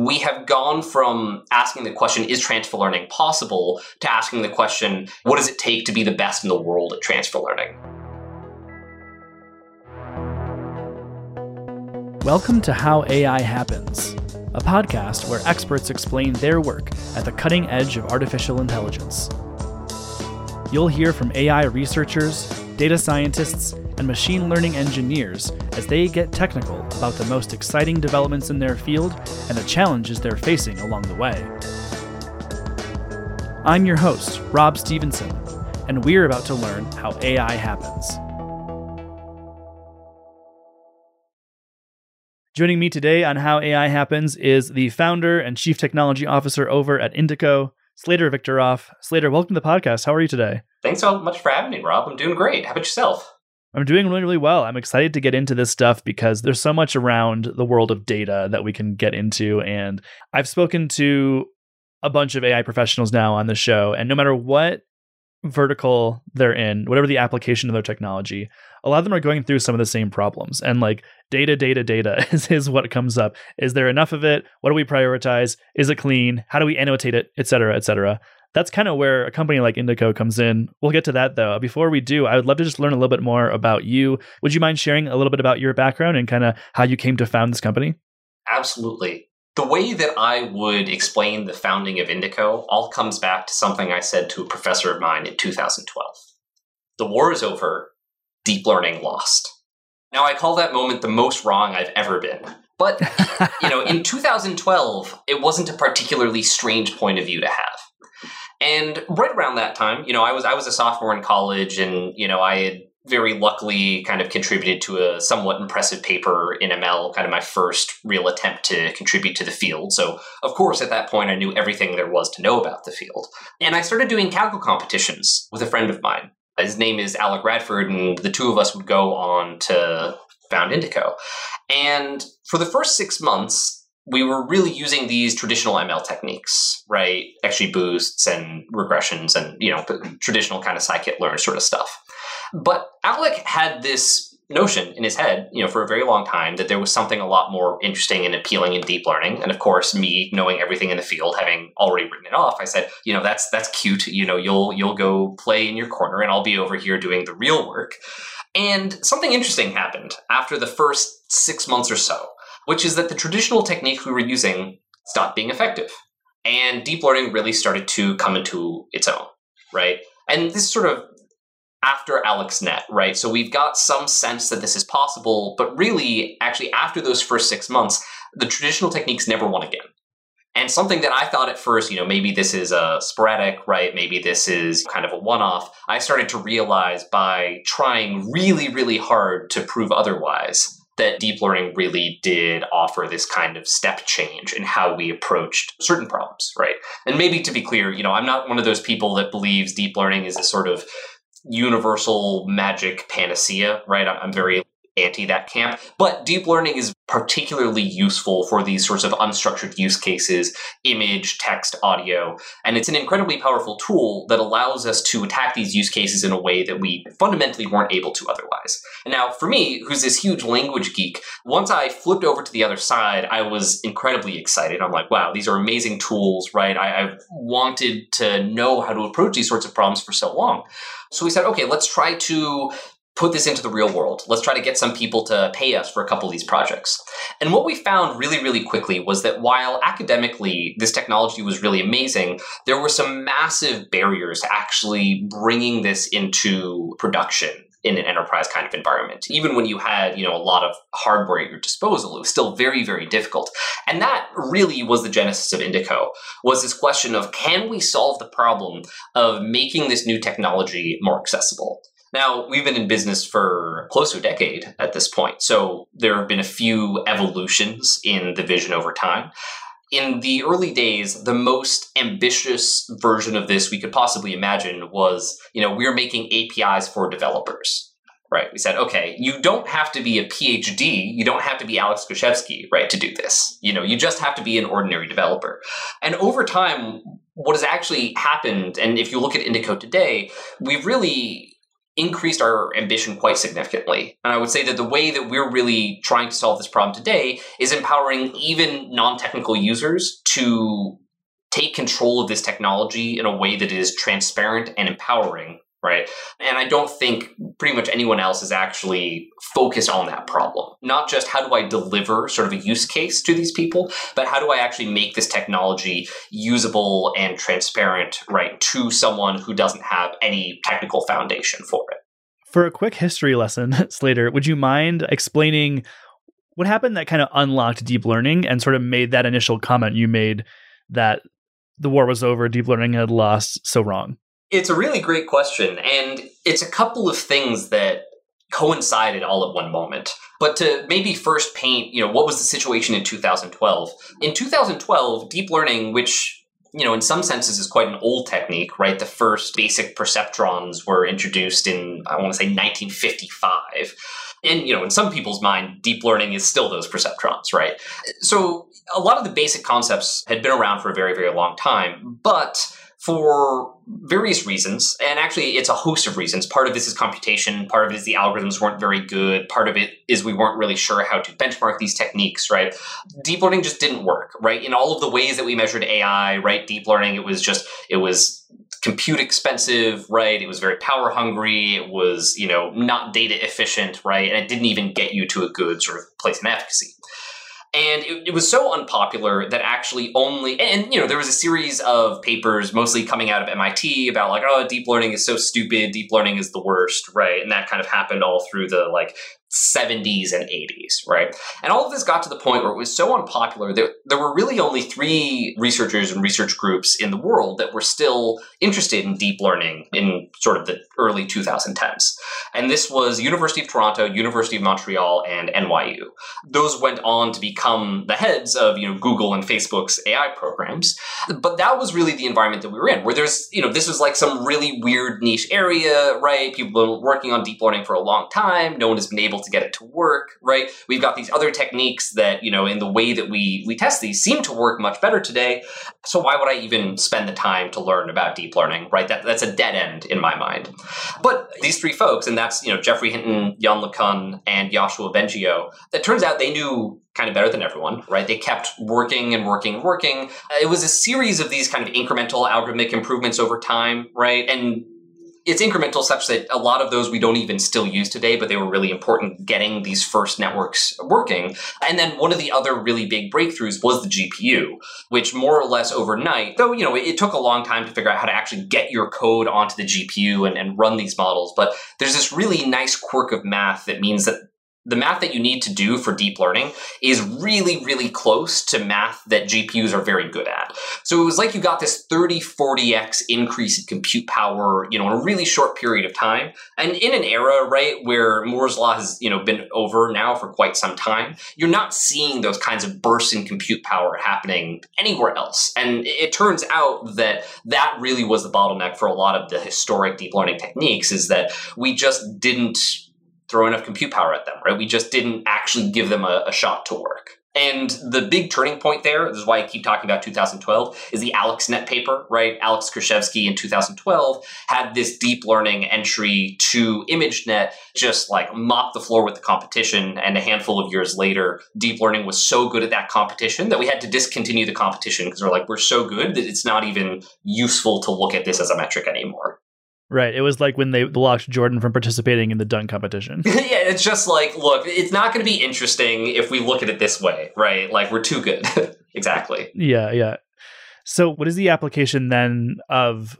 we have gone from asking the question, is transfer learning possible, to asking the question, what does it take to be the best in the world at transfer learning? Welcome to How AI Happens, a podcast where experts explain their work at the cutting edge of artificial intelligence. You'll hear from AI researchers, data scientists, and machine learning engineers as they get technical about the most exciting developments in their field and the challenges they're facing along the way. I'm your host, Rob Stevenson, and we're about to learn how AI happens. Joining me today on How AI Happens is the founder and chief technology officer over at Indico, Slater Victoroff. Slater, welcome to the podcast. How are you today? Thanks so much for having me, Rob. I'm doing great. How about yourself? I'm doing really, really well. I'm excited to get into this stuff because there's so much around the world of data that we can get into. And I've spoken to a bunch of AI professionals now on the show, and no matter what vertical they're in, whatever the application of their technology, a lot of them are going through some of the same problems. And like data, data, data is, is what comes up. Is there enough of it? What do we prioritize? Is it clean? How do we annotate it? Et cetera, et cetera. That's kind of where a company like Indico comes in. We'll get to that though. Before we do, I would love to just learn a little bit more about you. Would you mind sharing a little bit about your background and kind of how you came to found this company? Absolutely. The way that I would explain the founding of Indico all comes back to something I said to a professor of mine in 2012. The war is over, deep learning lost. Now, I call that moment the most wrong I've ever been. But, you know, in 2012, it wasn't a particularly strange point of view to have. And right around that time, you know, I was I was a sophomore in college and, you know, I had very luckily kind of contributed to a somewhat impressive paper in ML, kind of my first real attempt to contribute to the field. So, of course, at that point, I knew everything there was to know about the field. And I started doing Kaggle competitions with a friend of mine. His name is Alec Radford, and the two of us would go on to found Indico. And for the first six months, we were really using these traditional ML techniques, right? XGBoosts and regressions and, you know, traditional kind of scikit-learn sort of stuff. But Alec had this notion in his head, you know, for a very long time that there was something a lot more interesting and appealing in deep learning. And of course, me knowing everything in the field, having already written it off, I said, you know, that's that's cute. You know, you'll you'll go play in your corner and I'll be over here doing the real work. And something interesting happened after the first 6 months or so, which is that the traditional technique we were using stopped being effective. And deep learning really started to come into its own, right? And this sort of after AlexNet, right? So we've got some sense that this is possible, but really, actually, after those first six months, the traditional techniques never won again. And something that I thought at first, you know, maybe this is a sporadic, right? Maybe this is kind of a one off. I started to realize by trying really, really hard to prove otherwise that deep learning really did offer this kind of step change in how we approached certain problems, right? And maybe to be clear, you know, I'm not one of those people that believes deep learning is a sort of universal magic panacea, right? I'm very anti that camp. But deep learning is particularly useful for these sorts of unstructured use cases, image, text, audio. And it's an incredibly powerful tool that allows us to attack these use cases in a way that we fundamentally weren't able to otherwise. Now, for me, who's this huge language geek, once I flipped over to the other side, I was incredibly excited. I'm like, wow, these are amazing tools, right? I, I've wanted to know how to approach these sorts of problems for so long. So we said, okay, let's try to put this into the real world. Let's try to get some people to pay us for a couple of these projects. And what we found really, really quickly was that while academically this technology was really amazing, there were some massive barriers to actually bringing this into production in an enterprise kind of environment. Even when you had, you know, a lot of hardware at your disposal, it was still very, very difficult. And that really was the genesis of Indico, was this question of can we solve the problem of making this new technology more accessible? Now, we've been in business for close to a decade at this point, so there have been a few evolutions in the vision over time. In the early days, the most ambitious version of this we could possibly imagine was, you know, we we're making APIs for developers right? We said, okay, you don't have to be a PhD, you don't have to be Alex Krizhevsky, right, to do this. You know, you just have to be an ordinary developer. And over time, what has actually happened, and if you look at Indico today, we've really increased our ambition quite significantly. And I would say that the way that we're really trying to solve this problem today is empowering even non technical users to take control of this technology in a way that is transparent and empowering right? And I don't think pretty much anyone else is actually focused on that problem. Not just how do I deliver sort of a use case to these people, but how do I actually make this technology usable and transparent, right, to someone who doesn't have any technical foundation for it. For a quick history lesson, Slater, would you mind explaining what happened that kind of unlocked deep learning and sort of made that initial comment you made that the war was over, deep learning had lost so wrong? It's a really great question. And it's a couple of things that coincided all at one moment. But to maybe first paint, you know, what was the situation in 2012? In 2012, deep learning, which you know, in some senses is quite an old technique, right? The first basic perceptrons were introduced in, I want to say 1955. And, you know, in some people's mind, deep learning is still those perceptrons, right? So a lot of the basic concepts had been around for a very, very long time, but for various reasons, and actually it's a host of reasons. Part of this is computation, part of it is the algorithms weren't very good, part of it is we weren't really sure how to benchmark these techniques, right? Deep learning just didn't work, right? In all of the ways that we measured AI, right? Deep learning, it was just, it was compute expensive, right? It was very power hungry. It was, you know, not data efficient, right? And it didn't even get you to a good sort of place in efficacy. And it, it, was so unpopular that actually only, and, you know, there was a series of papers mostly coming out of MIT about like, oh, deep learning is so stupid, deep learning is the worst, right? And that kind of happened all through the like 70s and 80s, right? And all of this got to the point where it was so unpopular that there were really only three researchers and research groups in the world that were still interested in deep learning in sort of the early 2010s. And this was University of Toronto, University of Montreal, and NYU. Those went on to become the heads of, you know, Google and Facebook's AI programs. But that was really the environment that we were in, where there's, you know, this was like some really weird niche area, right? People have been working on deep learning for a long time. No one has been able to get it to work, right? We've got these other techniques that, you know, in the way that we we test these seem to work much better today. So why would I even spend the time to learn about deep learning, right? That that's a dead end in my mind. But these three folks, and that's, you know, Geoffrey Hinton, Yann LeCun, and Yoshua Bengio, it turns out they knew kind of better than everyone, right? They kept working and working and working. Uh, it was a series of these kind of incremental algorithmic improvements over time, right? And it's incremental such that a lot of those we don't even still use today, but they were really important getting these first networks working. And then one of the other really big breakthroughs was the GPU, which more or less overnight, though, you know, it, it took a long time to figure out how to actually get your code onto the GPU and, and run these models. But there's this really nice quirk of math that means that the math that you need to do for deep learning is really, really close to math that GPUs are very good at. So it was like you got this 30, 40x increase in compute power, you know, in a really short period of time. And in an era, right, where Moore's law has, you know, been over now for quite some time, you're not seeing those kinds of bursts in compute power happening anywhere else. And it turns out that that really was the bottleneck for a lot of the historic deep learning techniques is that we just didn't throw enough compute power at them, right? We just didn't actually give them a, a shot to work. And the big turning point there, this is why I keep talking about 2012, is the AlexNet paper, right? Alex Krizhevsky in 2012 had this deep learning entry to ImageNet just like mop the floor with the competition. And a handful of years later, deep learning was so good at that competition that we had to discontinue the competition because we're like, we're so good that it's not even useful to look at this as a metric anymore. Right. It was like when they blocked Jordan from participating in the dunk competition. yeah, it's just like, look, it's not going to be interesting if we look at it this way, right? Like we're too good. exactly. Yeah, yeah. So, what is the application then of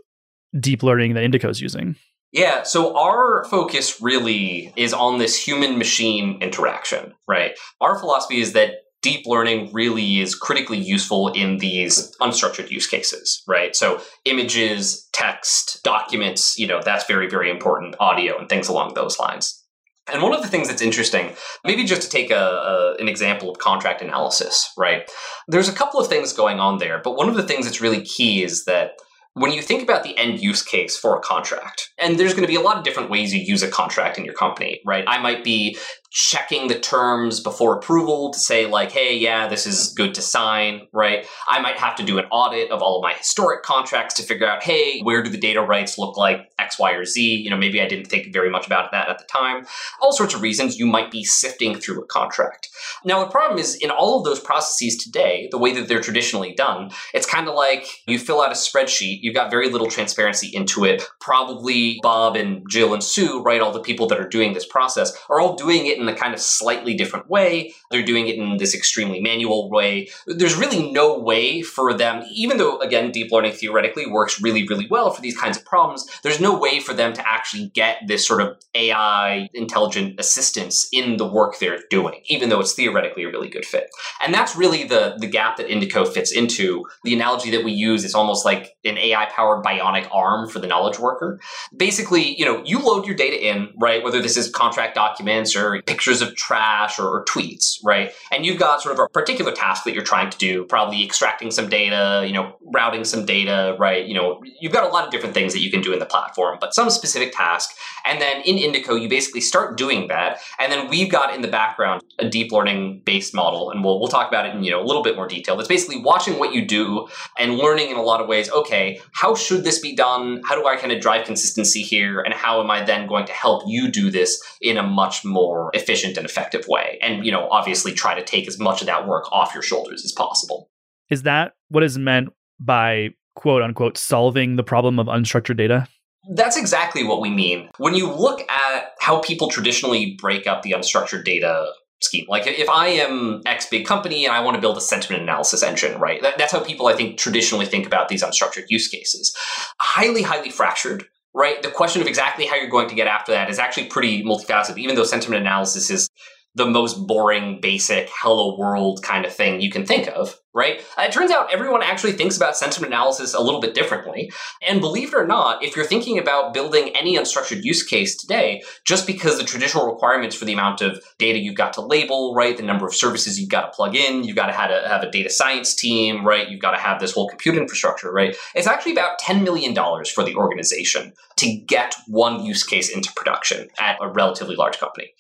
deep learning that Indico's using? Yeah, so our focus really is on this human machine interaction, right? Our philosophy is that deep learning really is critically useful in these unstructured use cases, right? So images, text, documents, you know, that's very, very important, audio and things along those lines. And one of the things that's interesting, maybe just to take a, a, an example of contract analysis, right? There's a couple of things going on there, but one of the things that's really key is that when you think about the end use case for a contract, and there's going to be a lot of different ways you use a contract in your company, right? I might be checking the terms before approval to say like hey yeah this is good to sign right? I might have to do an audit of all of my historic contracts to figure out hey where do the data rights look like x y or z? You know maybe i didn't think very much about that at the time. All sorts of reasons you might be sifting through a contract. Now the problem is in all of those processes today the way that they're traditionally done it's kind of like you fill out a spreadsheet you've got very little transparency into it. Probably bob and jill and sue right all the people that are doing this process are all doing it in a kind of slightly different way. They're doing it in this extremely manual way. There's really no way for them, even though, again, deep learning theoretically works really, really well for these kinds of problems, there's no way for them to actually get this sort of AI intelligent assistance in the work they're doing, even though it's theoretically a really good fit. And that's really the, the gap that Indico fits into. The analogy that we use is almost like an AI powered bionic arm for the knowledge worker. Basically, you know, you load your data in, right? Whether this is contract documents or pictures of trash or, or, tweets, right? And you've got sort of a particular task that you're trying to do, probably extracting some data, you know, routing some data, right? You know, you've got a lot of different things that you can do in the platform, but some specific task. And then in Indico, you basically start doing that. And then we've got in the background a deep learning based model, and we'll, we'll talk about it in, you know, a little bit more detail. That's basically watching what you do and learning in a lot of ways, okay, how should this be done? How do I kind of drive consistency here? And how am I then going to help you do this in a much more efficient and effective way. And, you know, obviously try to take as much of that work off your shoulders as possible. Is that what is meant by quote unquote solving the problem of unstructured data? That's exactly what we mean. When you look at how people traditionally break up the unstructured data scheme. Like if I am X big company and I want to build a sentiment analysis engine, right? That, that's how people I think traditionally think about these unstructured use cases. Highly, highly fractured right? The question of exactly how you're going to get after that is actually pretty multifaceted, even though sentiment analysis is the most boring, basic, hello world kind of thing you can think of, right? Uh, it turns out everyone actually thinks about sentiment analysis a little bit differently. And believe it or not, if you're thinking about building any unstructured use case today, just because the traditional requirements for the amount of data you've got to label, right, the number of services you've got to plug in, you've got to have a, have a data science team, right, you've got to have this whole compute infrastructure, right, it's actually about $10 million for the organization to get one use case into production at a relatively large company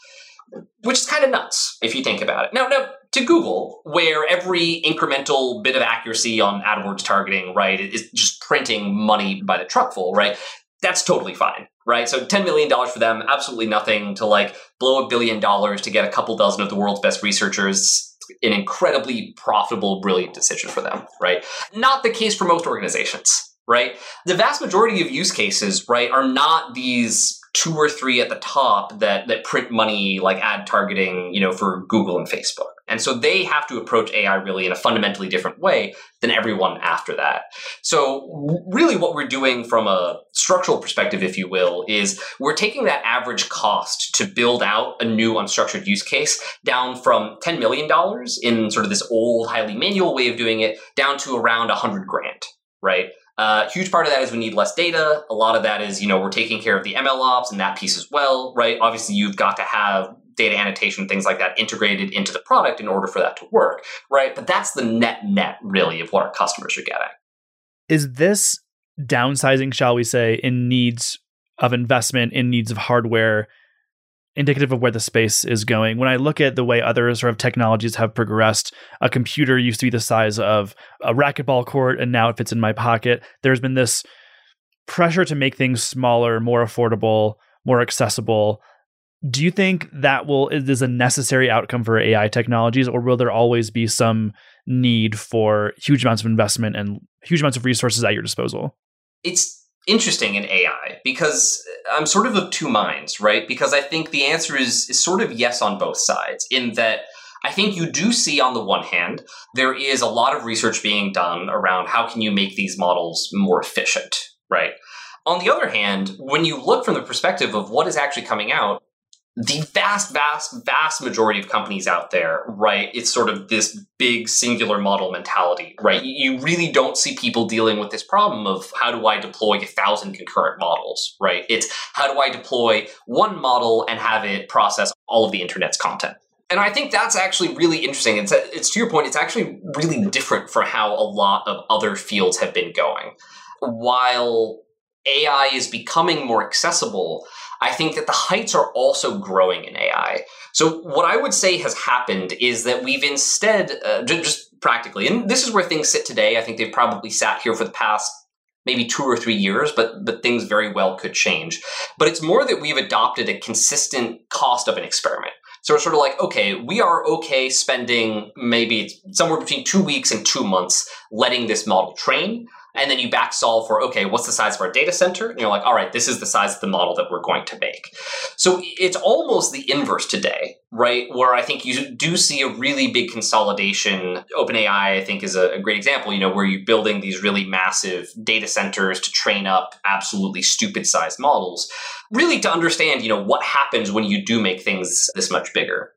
which is kind of nuts if you think about it. Now, now to Google, where every incremental bit of accuracy on AdWords targeting, right, is just printing money by the truckful, right? That's totally fine, right? So $10 million for them, absolutely nothing to like blow a billion dollars to get a couple dozen of the world's best researchers. An incredibly profitable, brilliant decision for them, right? Not the case for most organizations, right? The vast majority of use cases, right, are not these two or three at the top that that print money like ad targeting, you know, for Google and Facebook. And so they have to approach AI really in a fundamentally different way than everyone after that. So really what we're doing from a structural perspective if you will is we're taking that average cost to build out a new unstructured use case down from 10 million dollars in sort of this old highly manual way of doing it down to around 100 grand, right? A uh, huge part of that is we need less data. A lot of that is, you know, we're taking care of the ML ops and that piece as well, right? Obviously, you've got to have data annotation, things like that integrated into the product in order for that to work, right? But that's the net net, really, of what our customers are getting. Is this downsizing, shall we say, in needs of investment, in needs of hardware, indicative of where the space is going. When I look at the way other sort of technologies have progressed, a computer used to be the size of a racquetball court and now it fits in my pocket. There's been this pressure to make things smaller, more affordable, more accessible. Do you think that will is a necessary outcome for AI technologies or will there always be some need for huge amounts of investment and huge amounts of resources at your disposal? It's interesting in AI because I'm sort of of two minds, right? Because I think the answer is, is sort of yes on both sides, in that I think you do see on the one hand, there is a lot of research being done around how can you make these models more efficient, right? On the other hand, when you look from the perspective of what is actually coming out, the vast, vast, vast majority of companies out there, right? It's sort of this big singular model mentality, right? You really don't see people dealing with this problem of how do I deploy a thousand concurrent models, right? It's how do I deploy one model and have it process all of the internet's content. And I think that's actually really interesting. It's, it's to your point, it's actually really different from how a lot of other fields have been going. While AI is becoming more accessible, I think that the heights are also growing in AI. So, what I would say has happened is that we've instead, uh, just practically, and this is where things sit today. I think they've probably sat here for the past maybe two or three years, but but things very well could change. But it's more that we've adopted a consistent cost of an experiment. So we're sort of like, okay, we are okay spending maybe somewhere between two weeks and two months letting this model train. And then you back solve for, okay, what's the size of our data center? And you're like, all right, this is the size of the model that we're going to make. So it's almost the inverse today, right? Where I think you do see a really big consolidation. OpenAI, I think, is a, great example, you know, where you're building these really massive data centers to train up absolutely stupid sized models, really to understand, you know, what happens when you do make things this much bigger.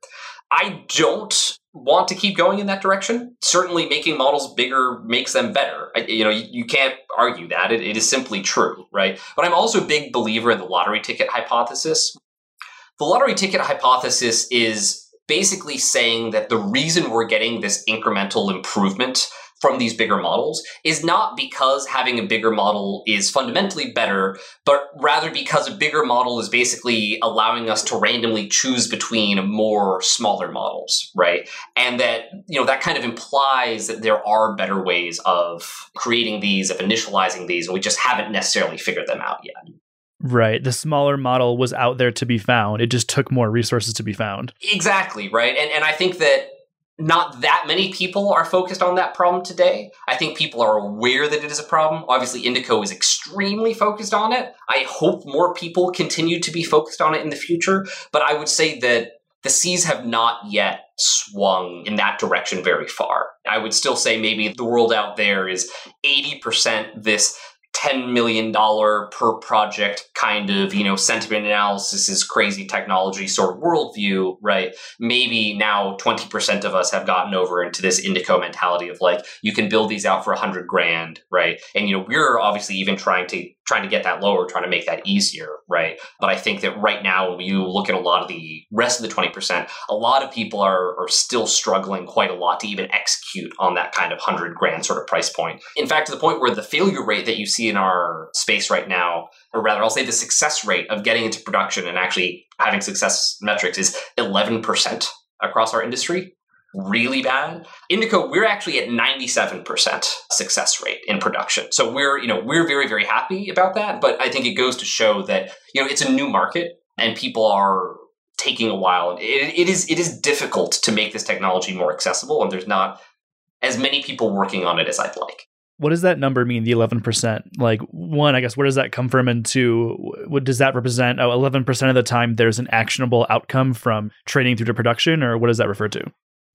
I don't want to keep going in that direction. Certainly, making models bigger makes them better. I, you know, you, you, can't argue that. It, it is simply true, right? But I'm also a big believer in the lottery ticket hypothesis. The lottery ticket hypothesis is basically saying that the reason we're getting this incremental improvement from these bigger models is not because having a bigger model is fundamentally better, but rather because a bigger model is basically allowing us to randomly choose between more smaller models, right? And that, you know, that kind of implies that there are better ways of creating these, of initializing these, and we just haven't necessarily figured them out yet. Right. The smaller model was out there to be found. It just took more resources to be found. Exactly, right? And and I think that not that many people are focused on that problem today. I think people are aware that it is a problem. Obviously, Indico is extremely focused on it. I hope more people continue to be focused on it in the future, but I would say that the seas have not yet swung in that direction very far. I would still say maybe the world out there is 80% this $10 million per project kind of, you know, sentiment analysis is crazy technology sort of worldview, right? Maybe now 20% of us have gotten over into this indico mentality of like, you can build these out for a hundred grand, right? And, you know, we're obviously even trying to trying to get that lower, trying to make that easier, right? But I think that right now, when you look at a lot of the rest of the 20%, a lot of people are, are still struggling quite a lot to even execute on that kind of 100 grand sort of price point. In fact, to the point where the failure rate that you see in our space right now, or rather, I'll say the success rate of getting into production and actually having success metrics is 11% across our industry really bad. Indico, we're actually at 97% success rate in production. So we're, you know, we're very, very happy about that. But I think it goes to show that, you know, it's a new market and people are taking a while. It, it is it is difficult to make this technology more accessible, and there's not as many people working on it as I'd like. What does that number mean? The eleven percent. Like one, I guess, where does that come from? And two, what does that represent? Oh, 11 percent of the time, there's an actionable outcome from training through to production, or what does that refer to?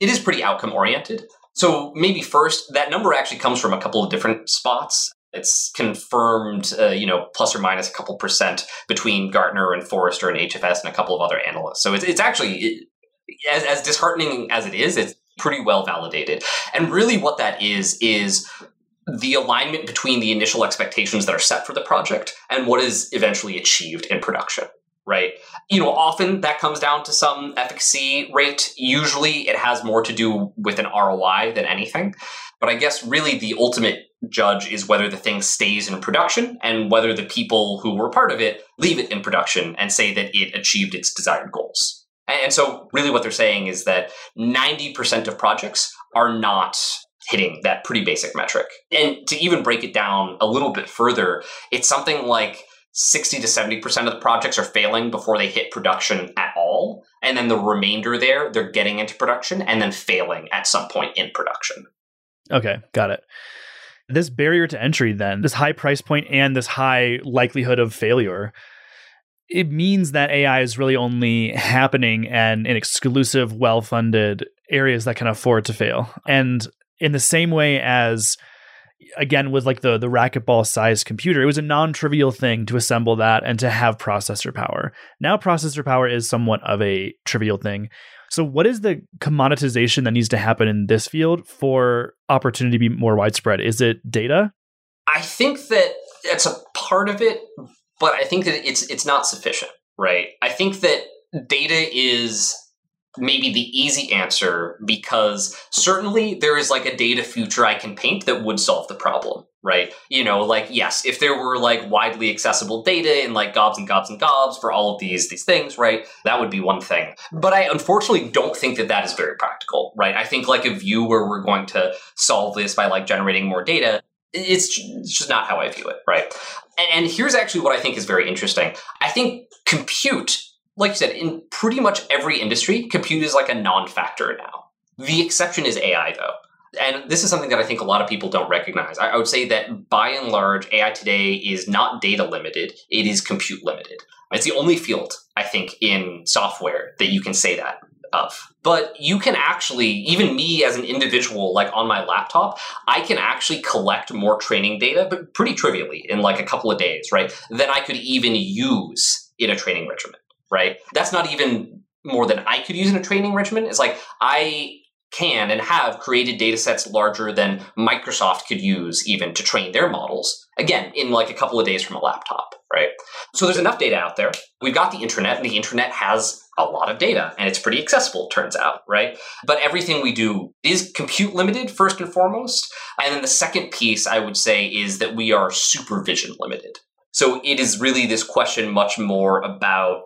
It is pretty outcome oriented. So maybe first, that number actually comes from a couple of different spots. It's confirmed, uh, you know, plus or minus a couple percent between Gartner and Forrester and HFS and a couple of other analysts. So it's, it's actually, it, as, as disheartening as it is, it's pretty well validated. And really what that is, is the alignment between the initial expectations that are set for the project and what is eventually achieved in production right? You know, often that comes down to some efficacy rate. Usually it has more to do with an ROI than anything. But I guess really the ultimate judge is whether the thing stays in production and whether the people who were part of it leave it in production and say that it achieved its desired goals. And so, really, what they're saying is that 90% of projects are not hitting that pretty basic metric. And to even break it down a little bit further, it's something like 60 to 70% of the projects are failing before they hit production at all. And then the remainder there, they're getting into production and then failing at some point in production. Okay, got it. This barrier to entry, then, this high price point and this high likelihood of failure, it means that AI is really only happening and in exclusive, well funded areas that can afford to fail. And in the same way as again with like the the racquetball sized computer it was a non-trivial thing to assemble that and to have processor power. Now processor power is somewhat of a trivial thing. So what is the commoditization that needs to happen in this field for opportunity to be more widespread? Is it data? I think that that's a part of it but i think that it's it's not sufficient right? I think that data is maybe the easy answer because certainly there is like a data future I can paint that would solve the problem, right? You know, like yes, if there were like widely accessible data in like gobs and gobs and gobs for all of these these things, right? That would be one thing. But I unfortunately don't think that that is very practical, right? I think like a view where we're going to solve this by like generating more data it's just not how I view it, right? And, and here's actually what I think is very interesting. I think compute like you said, in pretty much every industry, compute is like a non factor now. The exception is AI, though. And this is something that I think a lot of people don't recognize. I, I would say that by and large, AI today is not data limited, it is compute limited. It's the only field, I think, in software that you can say that of. But you can actually, even me as an individual, like on my laptop, I can actually collect more training data, but pretty trivially in like a couple of days, right? Than I could even use in a training regimen right? That's not even more than I could use in a training regimen. It's like I can and have created data sets larger than Microsoft could use even to train their models. Again, in like a couple of days from a laptop, right? So there's enough data out there. We've got the internet, and the internet has a lot of data, and it's pretty accessible, turns out, right? But everything we do is compute limited, first and foremost. And then the second piece I would say is that we are supervision limited. So it is really this question much more about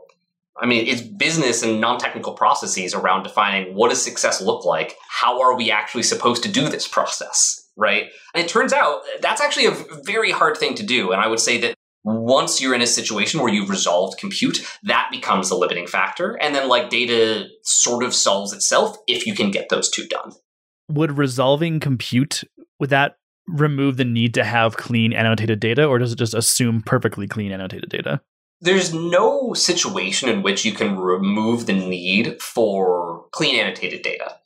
I mean, it's business and non-technical processes around defining what does success look like? How are we actually supposed to do this process? Right. And it turns out that's actually a very hard thing to do. And I would say that once you're in a situation where you've resolved compute, that becomes a limiting factor. And then like data sort of solves itself if you can get those two done. Would resolving compute, would that remove the need to have clean annotated data, or does it just assume perfectly clean annotated data? There's no situation in which you can remove the need for clean annotated data.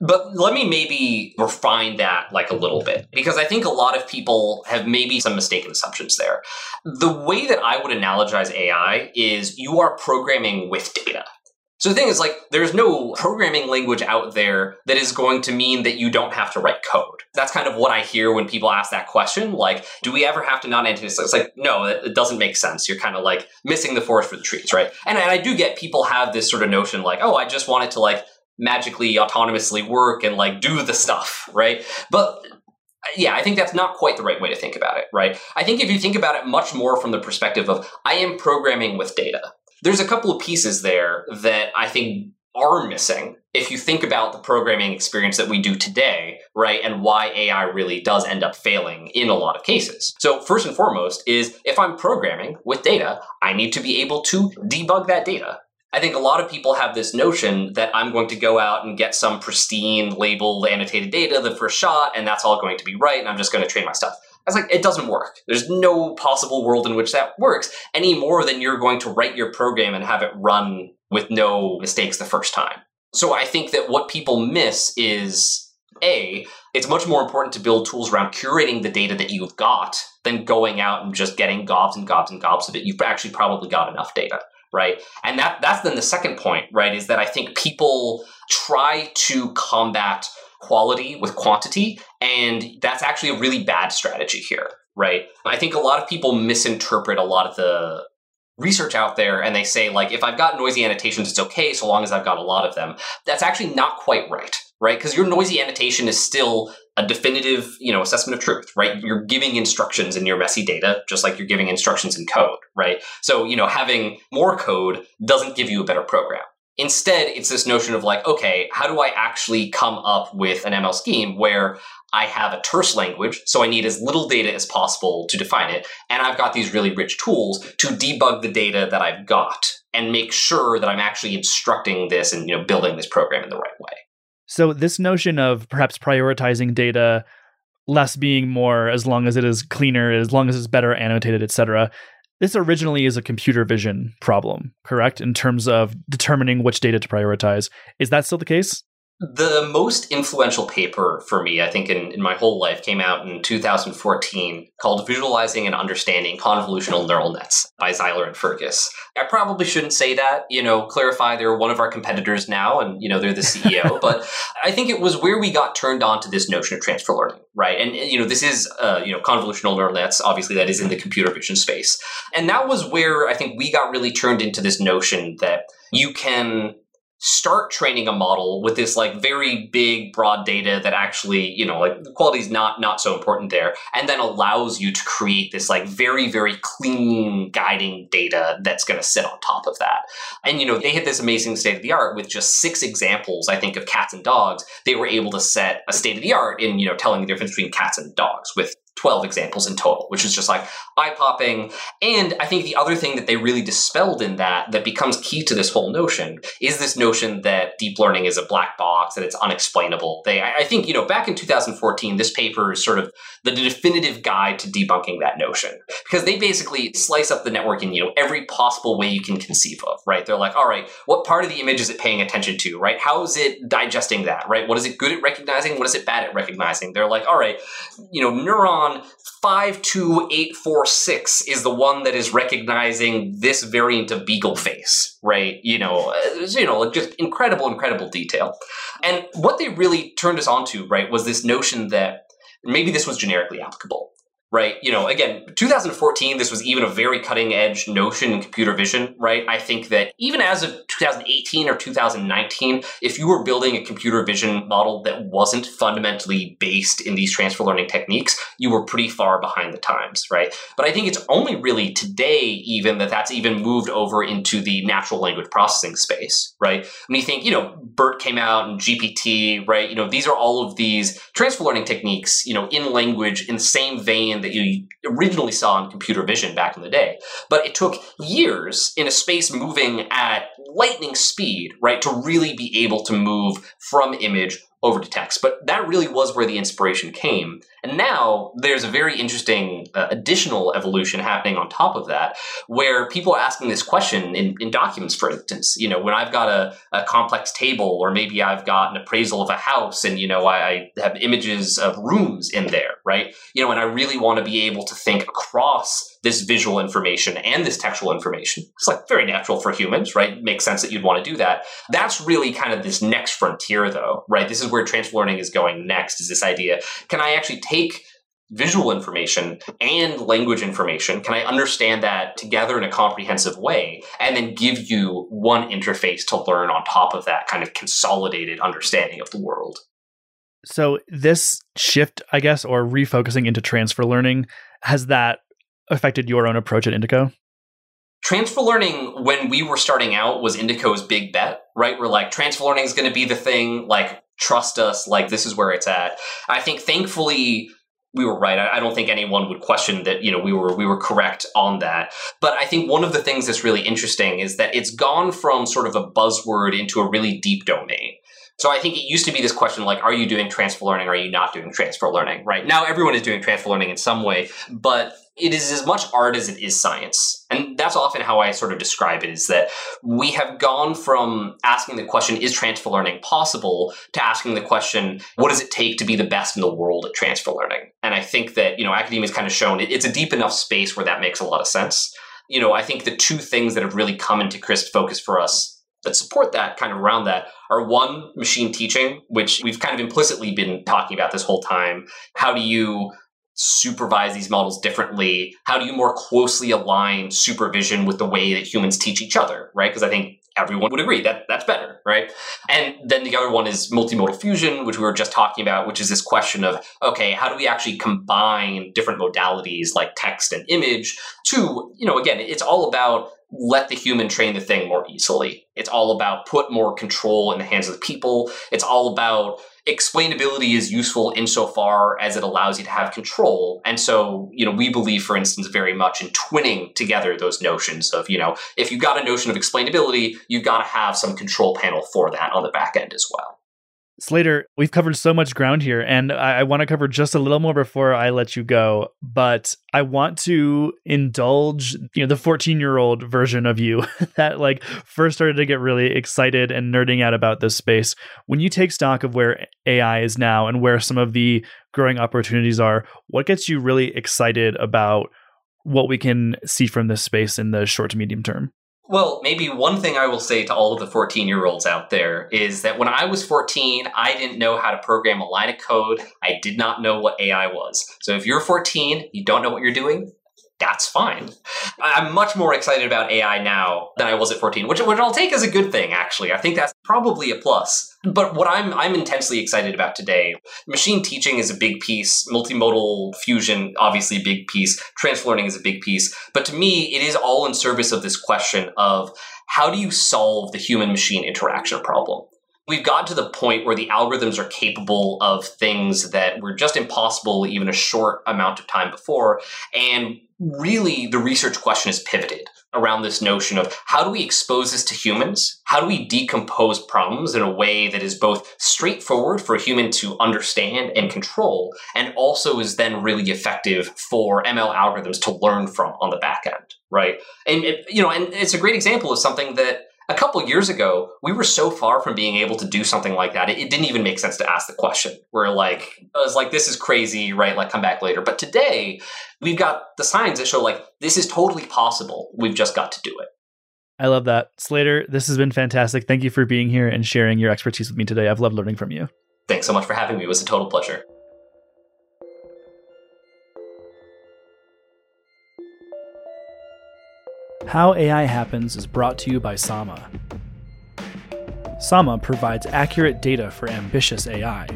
But let me maybe refine that like a little bit because I think a lot of people have maybe some mistaken assumptions there. The way that I would analogize AI is you are programming with data. So the thing is, like, there's no programming language out there that is going to mean that you don't have to write code. That's kind of what I hear when people ask that question. Like, do we ever have to not annotate? It's like, no, it, doesn't make sense. You're kind of like missing the forest for the trees, right? And, and I do get people have this sort of notion like, oh, I just want it to like magically autonomously work and like do the stuff, right? But yeah, I think that's not quite the right way to think about it, right? I think if you think about it much more from the perspective of I am programming with data, there's a couple of pieces there that I think are missing if you think about the programming experience that we do today, right, and why AI really does end up failing in a lot of cases. So, first and foremost, is if I'm programming with data, I need to be able to debug that data. I think a lot of people have this notion that I'm going to go out and get some pristine labeled annotated data the first shot, and that's all going to be right, and I'm just going to train my stuff. I was like, it doesn't work. There's no possible world in which that works any more than you're going to write your program and have it run with no mistakes the first time. So I think that what people miss is a, it's much more important to build tools around curating the data that you've got than going out and just getting gobs and gobs and gobs of it. You've actually probably got enough data, right? And that that's then the second point, right? Is that I think people try to combat quality with quantity. And that's actually a really bad strategy here, right? I think a lot of people misinterpret a lot of the research out there and they say, like, if I've got noisy annotations, it's okay so long as I've got a lot of them. That's actually not quite right, right? Because your noisy annotation is still a definitive, you know, assessment of truth, right? You're giving instructions in your messy data, just like you're giving instructions in code, right? So, you know, having more code doesn't give you a better program. Instead, it's this notion of like, okay, how do I actually come up with an ML scheme where I have a terse language, so I need as little data as possible to define it, and I've got these really rich tools to debug the data that I've got and make sure that I'm actually instructing this and you know building this program in the right way. So this notion of perhaps prioritizing data less being more as long as it is cleaner as long as it's better annotated etc this originally is a computer vision problem, correct? In terms of determining which data to prioritize. Is that still the case? The most influential paper for me, I think, in, in my whole life came out in 2014 called Visualizing and Understanding Convolutional Neural Nets by Zeiler and Fergus. I probably shouldn't say that, you know, clarify they're one of our competitors now and, you know, they're the CEO, but I think it was where we got turned on to this notion of transfer learning, right? And, you know, this is, uh, you know, convolutional neural nets, obviously that is in the computer vision space. And that was where I think we got really turned into this notion that you can start training a model with this like very big broad data that actually you know like the quality is not not so important there and then allows you to create this like very very clean guiding data that's going to sit on top of that. And you know they hit this amazing state of the art with just six examples i think of cats and dogs. They were able to set a state of the art in you know telling the difference between cats and dogs with 12 examples in total, which is just like eye popping. And I think the other thing that they really dispelled in that, that becomes key to this whole notion, is this notion that deep learning is a black box, that it's unexplainable. They, I think, you know, back in 2014, this paper is sort of the definitive guide to debunking that notion because they basically slice up the network in, you know, every possible way you can conceive of, right? They're like, all right, what part of the image is it paying attention to, right? How is it digesting that, right? What is it good at recognizing? What is it bad at recognizing? They're like, all right, you know, neuron 52846 is the one that is recognizing this variant of beagle face, right? You know, uh, you know, just incredible, incredible detail. And what they really turned us onto, right, was this notion that maybe this was generically applicable right? You know, again, 2014, this was even a very cutting edge notion in computer vision, right? I think that even as of 2018 or 2019, if you were building a computer vision model that wasn't fundamentally based in these transfer learning techniques, you were pretty far behind the times, right? But I think it's only really today, even that that's even moved over into the natural language processing space, right? When you think, you know, BERT came out and GPT, right? You know, these are all of these transfer learning techniques, you know, in language in the same vein that you originally saw in computer vision back in the day. But it took years in a space moving at lightning speed, right, to really be able to move from image over to text. But that really was where the inspiration came. And now there's a very interesting uh, additional evolution happening on top of that, where people are asking this question in, in documents, for instance. You know, when I've got a, a, complex table, or maybe I've got an appraisal of a house, and you know, I, I have images of rooms in there, right? You know, and I really want to be able to think across this visual information and this textual information. It's like very natural for humans, right? It makes sense that you'd want to do that. That's really kind of this next frontier, though, right? This is where transfer learning is going next. Is this idea? Can I actually take take visual information and language information? Can I understand that together in a comprehensive way and then give you one interface to learn on top of that kind of consolidated understanding of the world? So, this shift, I guess, or refocusing into transfer learning, has that affected your own approach at Indico? Transfer learning, when we were starting out, was Indico's big bet, right? We're like, transfer learning is going to be the thing. Like, trust us like this is where it's at i think thankfully we were right I, don't think anyone would question that you know we were we were correct on that but i think one of the things that's really interesting is that it's gone from sort of a buzzword into a really deep domain so I think it used to be this question like, are you doing transfer learning? Or are you not doing transfer learning? Right now, everyone is doing transfer learning in some way, but it is as much art as it is science. And that's often how I sort of describe it is that we have gone from asking the question, is transfer learning possible, to asking the question, what does it take to be the best in the world at transfer learning? And I think that, you know, academia has kind of shown it's a deep enough space where that makes a lot of sense. You know, I think the two things that have really come into crisp focus for us that support that kind of around that are one machine teaching which we've kind of implicitly been talking about this whole time how do you supervise these models differently? How do you more closely align supervision with the way that humans teach each other, right? Because I think everyone would agree that that's better, right? And then the other one is multimodal fusion, which we were just talking about, which is this question of okay, how do we actually combine different modalities like text and image to, you know, again, it's all about let the human train the thing more easily. It's all about put more control in the hands of the people. It's all about explainability is useful insofar as it allows you to have control. And so, you know, we believe, for instance, very much in twinning together those notions of, you know, if you've got a notion of explainability, you've got to have some control panel for that on the back end as well. Slater, we've covered so much ground here, and I, I want to cover just a little more before I let you go. But I want to indulge, you know, the 14 year old version of you that like first started to get really excited and nerding out about this space. When you take stock of where AI is now and where some of the growing opportunities are, what gets you really excited about what we can see from this space in the short to medium term? Well, maybe one thing I will say to all of the 14 year olds out there is that when I was 14, I didn't know how to program a line of code. I did not know what AI was. So if you're 14, you don't know what you're doing, that's fine. I'm much more excited about AI now than I was at 14, which, which I'll take as a good thing, actually. I think that's probably a plus. But what I'm I'm intensely excited about today, machine teaching is a big piece, multimodal fusion, obviously big piece, transfer learning is a big piece. But to me, it is all in service of this question of how do you solve the human machine interaction problem? we've gotten to the point where the algorithms are capable of things that were just impossible even a short amount of time before. And really, the research question is pivoted around this notion of how do we expose this to humans? How do we decompose problems in a way that is both straightforward for a human to understand and control, and also is then really effective for ML algorithms to learn from on the back end, right? And it, you know, and it's a great example of something that a couple years ago, we were so far from being able to do something like that. It, it, didn't even make sense to ask the question. We're like, I was like, this is crazy, right? Like, come back later. But today, we've got the signs that show like this is totally possible. We've just got to do it. I love that. Slater, this has been fantastic. Thank you for being here and sharing your expertise with me today. I've loved learning from you. Thanks so much for having me. It was a total pleasure. How AI Happens is brought to you by Sama. Sama provides accurate data for ambitious AI.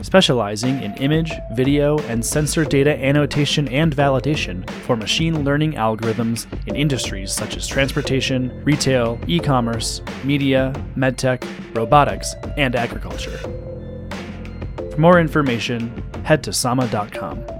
Specializing in image, video, and sensor data annotation and validation for machine learning algorithms in industries such as transportation, retail, e commerce, media, medtech, robotics, and agriculture. For more information, head to sama.com.